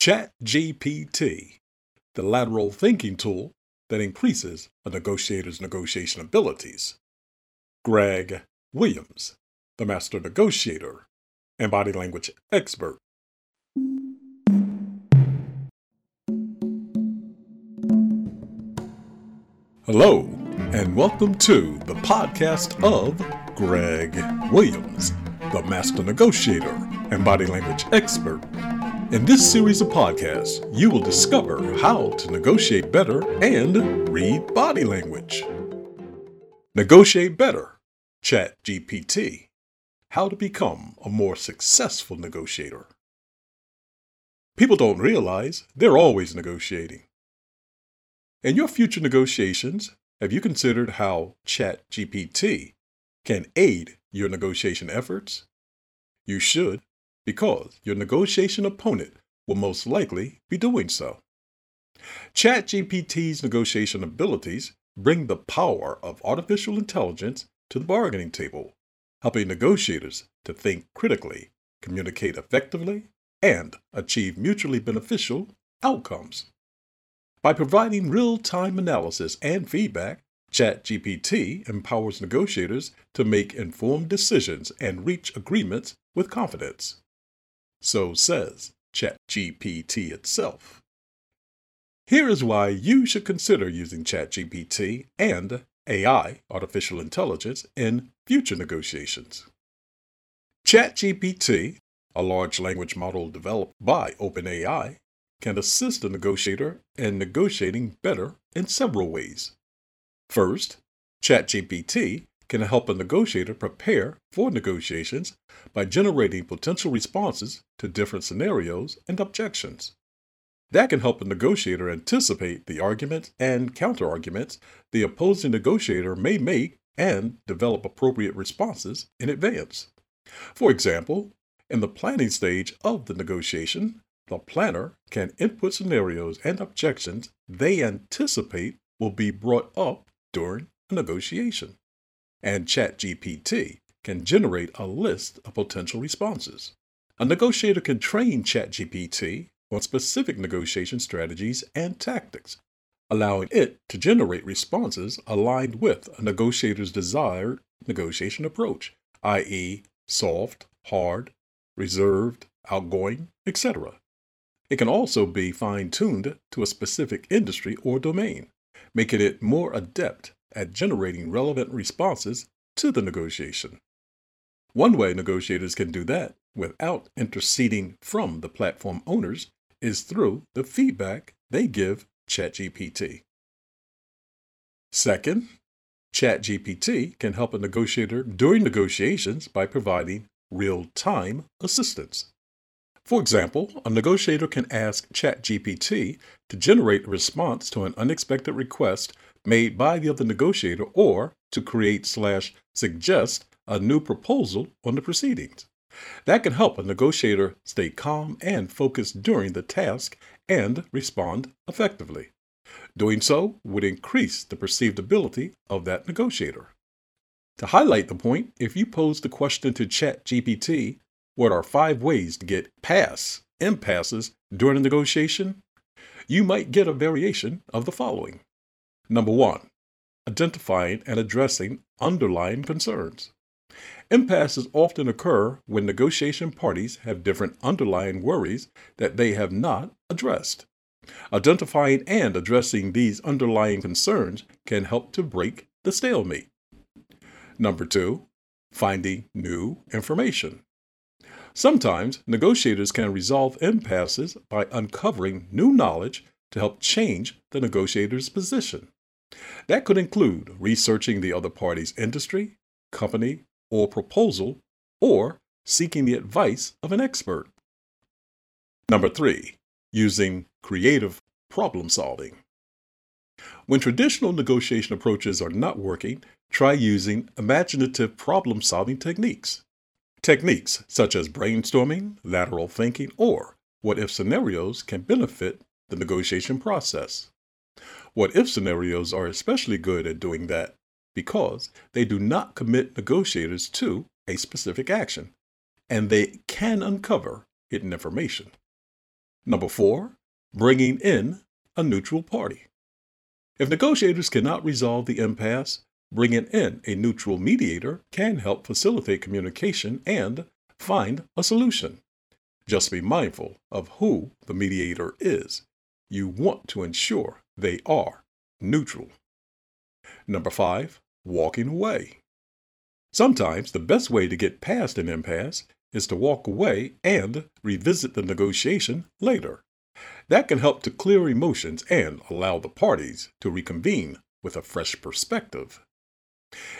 ChatGPT, the lateral thinking tool that increases a negotiator's negotiation abilities. Greg Williams, the master negotiator and body language expert. Hello, and welcome to the podcast of Greg Williams, the master negotiator and body language expert. In this series of podcasts, you will discover how to negotiate better and read body language. Negotiate better. Chat GPT how to become a more successful negotiator. People don't realize they're always negotiating. In your future negotiations, have you considered how ChatGPT can aid your negotiation efforts? You should, because your negotiation opponent will most likely be doing so. ChatGPT's negotiation abilities bring the power of artificial intelligence to the bargaining table helping negotiators to think critically, communicate effectively, and achieve mutually beneficial outcomes. By providing real time analysis and feedback, ChatGPT empowers negotiators to make informed decisions and reach agreements with confidence. So says ChatGPT itself. Here is why you should consider using ChatGPT and AI, artificial intelligence, in future negotiations. ChatGPT, a large language model developed by OpenAI, can assist the negotiator in negotiating better in several ways. First, ChatGPT can help a negotiator prepare for negotiations by generating potential responses to different scenarios and objections. That can help a negotiator anticipate the arguments and counterarguments the opposing negotiator may make and develop appropriate responses in advance. For example, in the planning stage of the negotiation, the planner can input scenarios and objections they anticipate will be brought up during a negotiation. And ChatGPT can generate a list of potential responses. A negotiator can train ChatGPT on specific negotiation strategies and tactics, allowing it to generate responses aligned with a negotiator's desired negotiation approach, i.e., soft, hard, reserved, outgoing, etc. It can also be fine tuned to a specific industry or domain, making it more adept at generating relevant responses to the negotiation. One way negotiators can do that without interceding from the platform owners is through the feedback they give ChatGPT. Second, ChatGPT can help a negotiator during negotiations by providing real time assistance. For example, a negotiator can ask ChatGPT to generate a response to an unexpected request made by the other negotiator or to create slash suggest a new proposal on the proceedings. That can help a negotiator stay calm and focused during the task and respond effectively. Doing so would increase the perceived ability of that negotiator. To highlight the point, if you pose the question to ChatGPT, what are five ways to get past impasses during a negotiation? You might get a variation of the following. Number one, identifying and addressing underlying concerns. Impasses often occur when negotiation parties have different underlying worries that they have not addressed. Identifying and addressing these underlying concerns can help to break the stalemate. Number two, finding new information. Sometimes negotiators can resolve impasses by uncovering new knowledge to help change the negotiator's position. That could include researching the other party's industry, company, or proposal, or seeking the advice of an expert. Number three, using creative problem solving. When traditional negotiation approaches are not working, try using imaginative problem solving techniques. Techniques such as brainstorming, lateral thinking, or what if scenarios can benefit the negotiation process. What if scenarios are especially good at doing that because they do not commit negotiators to a specific action and they can uncover hidden information. Number four, bringing in a neutral party. If negotiators cannot resolve the impasse, bringing in a neutral mediator can help facilitate communication and find a solution. Just be mindful of who the mediator is. You want to ensure they are neutral. Number five, walking away. Sometimes the best way to get past an impasse is to walk away and revisit the negotiation later. That can help to clear emotions and allow the parties to reconvene with a fresh perspective.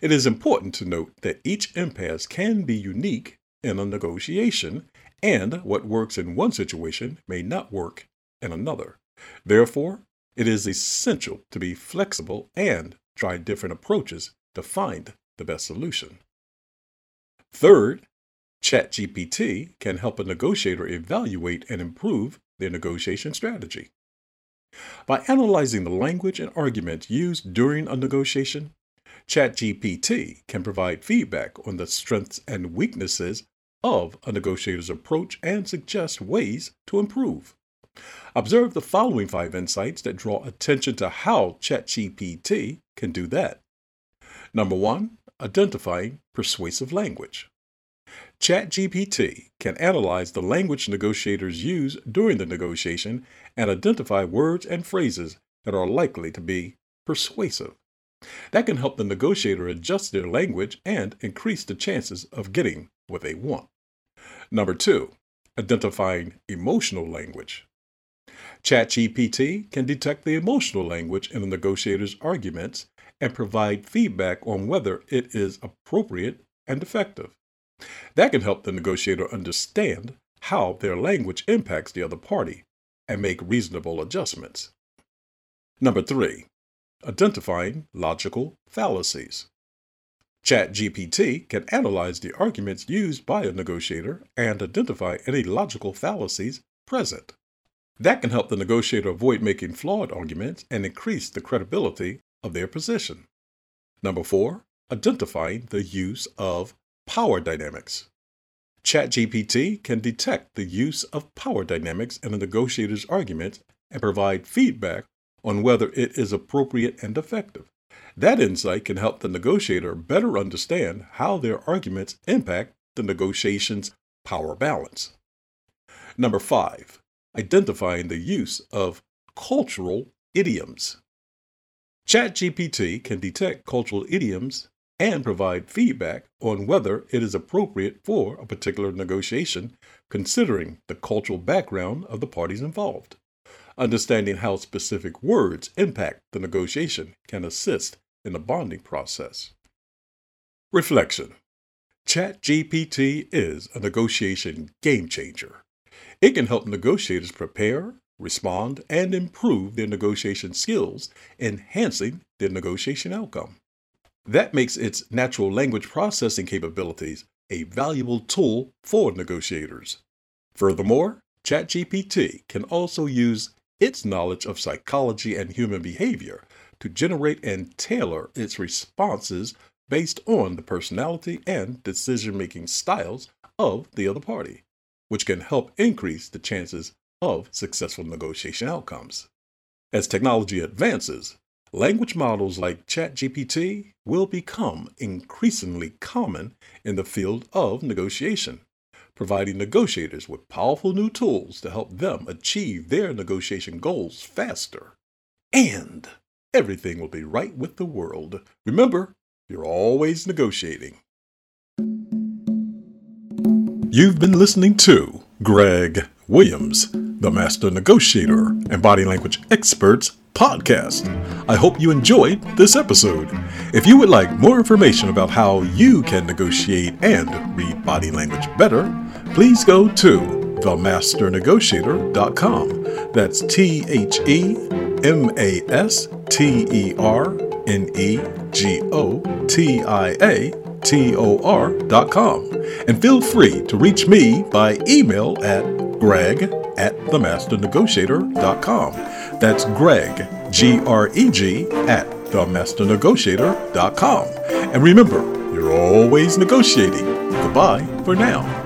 It is important to note that each impasse can be unique in a negotiation, and what works in one situation may not work in another. Therefore, it is essential to be flexible and try different approaches to find the best solution. Third, ChatGPT can help a negotiator evaluate and improve their negotiation strategy. By analyzing the language and arguments used during a negotiation, ChatGPT can provide feedback on the strengths and weaknesses of a negotiator's approach and suggest ways to improve. Observe the following five insights that draw attention to how ChatGPT can do that. Number one, identifying persuasive language. ChatGPT can analyze the language negotiators use during the negotiation and identify words and phrases that are likely to be persuasive. That can help the negotiator adjust their language and increase the chances of getting what they want. Number two, identifying emotional language. ChatGPT can detect the emotional language in a negotiator's arguments and provide feedback on whether it is appropriate and effective. That can help the negotiator understand how their language impacts the other party and make reasonable adjustments. Number three, identifying logical fallacies. ChatGPT can analyze the arguments used by a negotiator and identify any logical fallacies present. That can help the negotiator avoid making flawed arguments and increase the credibility of their position. Number four, identifying the use of Power dynamics. ChatGPT can detect the use of power dynamics in a negotiator's argument and provide feedback on whether it is appropriate and effective. That insight can help the negotiator better understand how their arguments impact the negotiation's power balance. Number five, identifying the use of cultural idioms. ChatGPT can detect cultural idioms and provide feedback on whether it is appropriate for a particular negotiation, considering the cultural background of the parties involved. Understanding how specific words impact the negotiation can assist in the bonding process. Reflection ChatGPT is a negotiation game changer. It can help negotiators prepare, respond, and improve their negotiation skills, enhancing their negotiation outcome. That makes its natural language processing capabilities a valuable tool for negotiators. Furthermore, ChatGPT can also use its knowledge of psychology and human behavior to generate and tailor its responses based on the personality and decision making styles of the other party, which can help increase the chances of successful negotiation outcomes. As technology advances, Language models like ChatGPT will become increasingly common in the field of negotiation, providing negotiators with powerful new tools to help them achieve their negotiation goals faster. And everything will be right with the world. Remember, you're always negotiating. You've been listening to Greg Williams, the Master Negotiator and Body Language Experts podcast. I hope you enjoyed this episode. If you would like more information about how you can negotiate and read body language better, please go to themasternegotiator.com. That's T H E M A S T E R N E G O T I A T O R.com. And feel free to reach me by email at greg at themasternegotiator.com. That's Greg, G R E G, at themasternegotiator.com. And remember, you're always negotiating. Goodbye for now.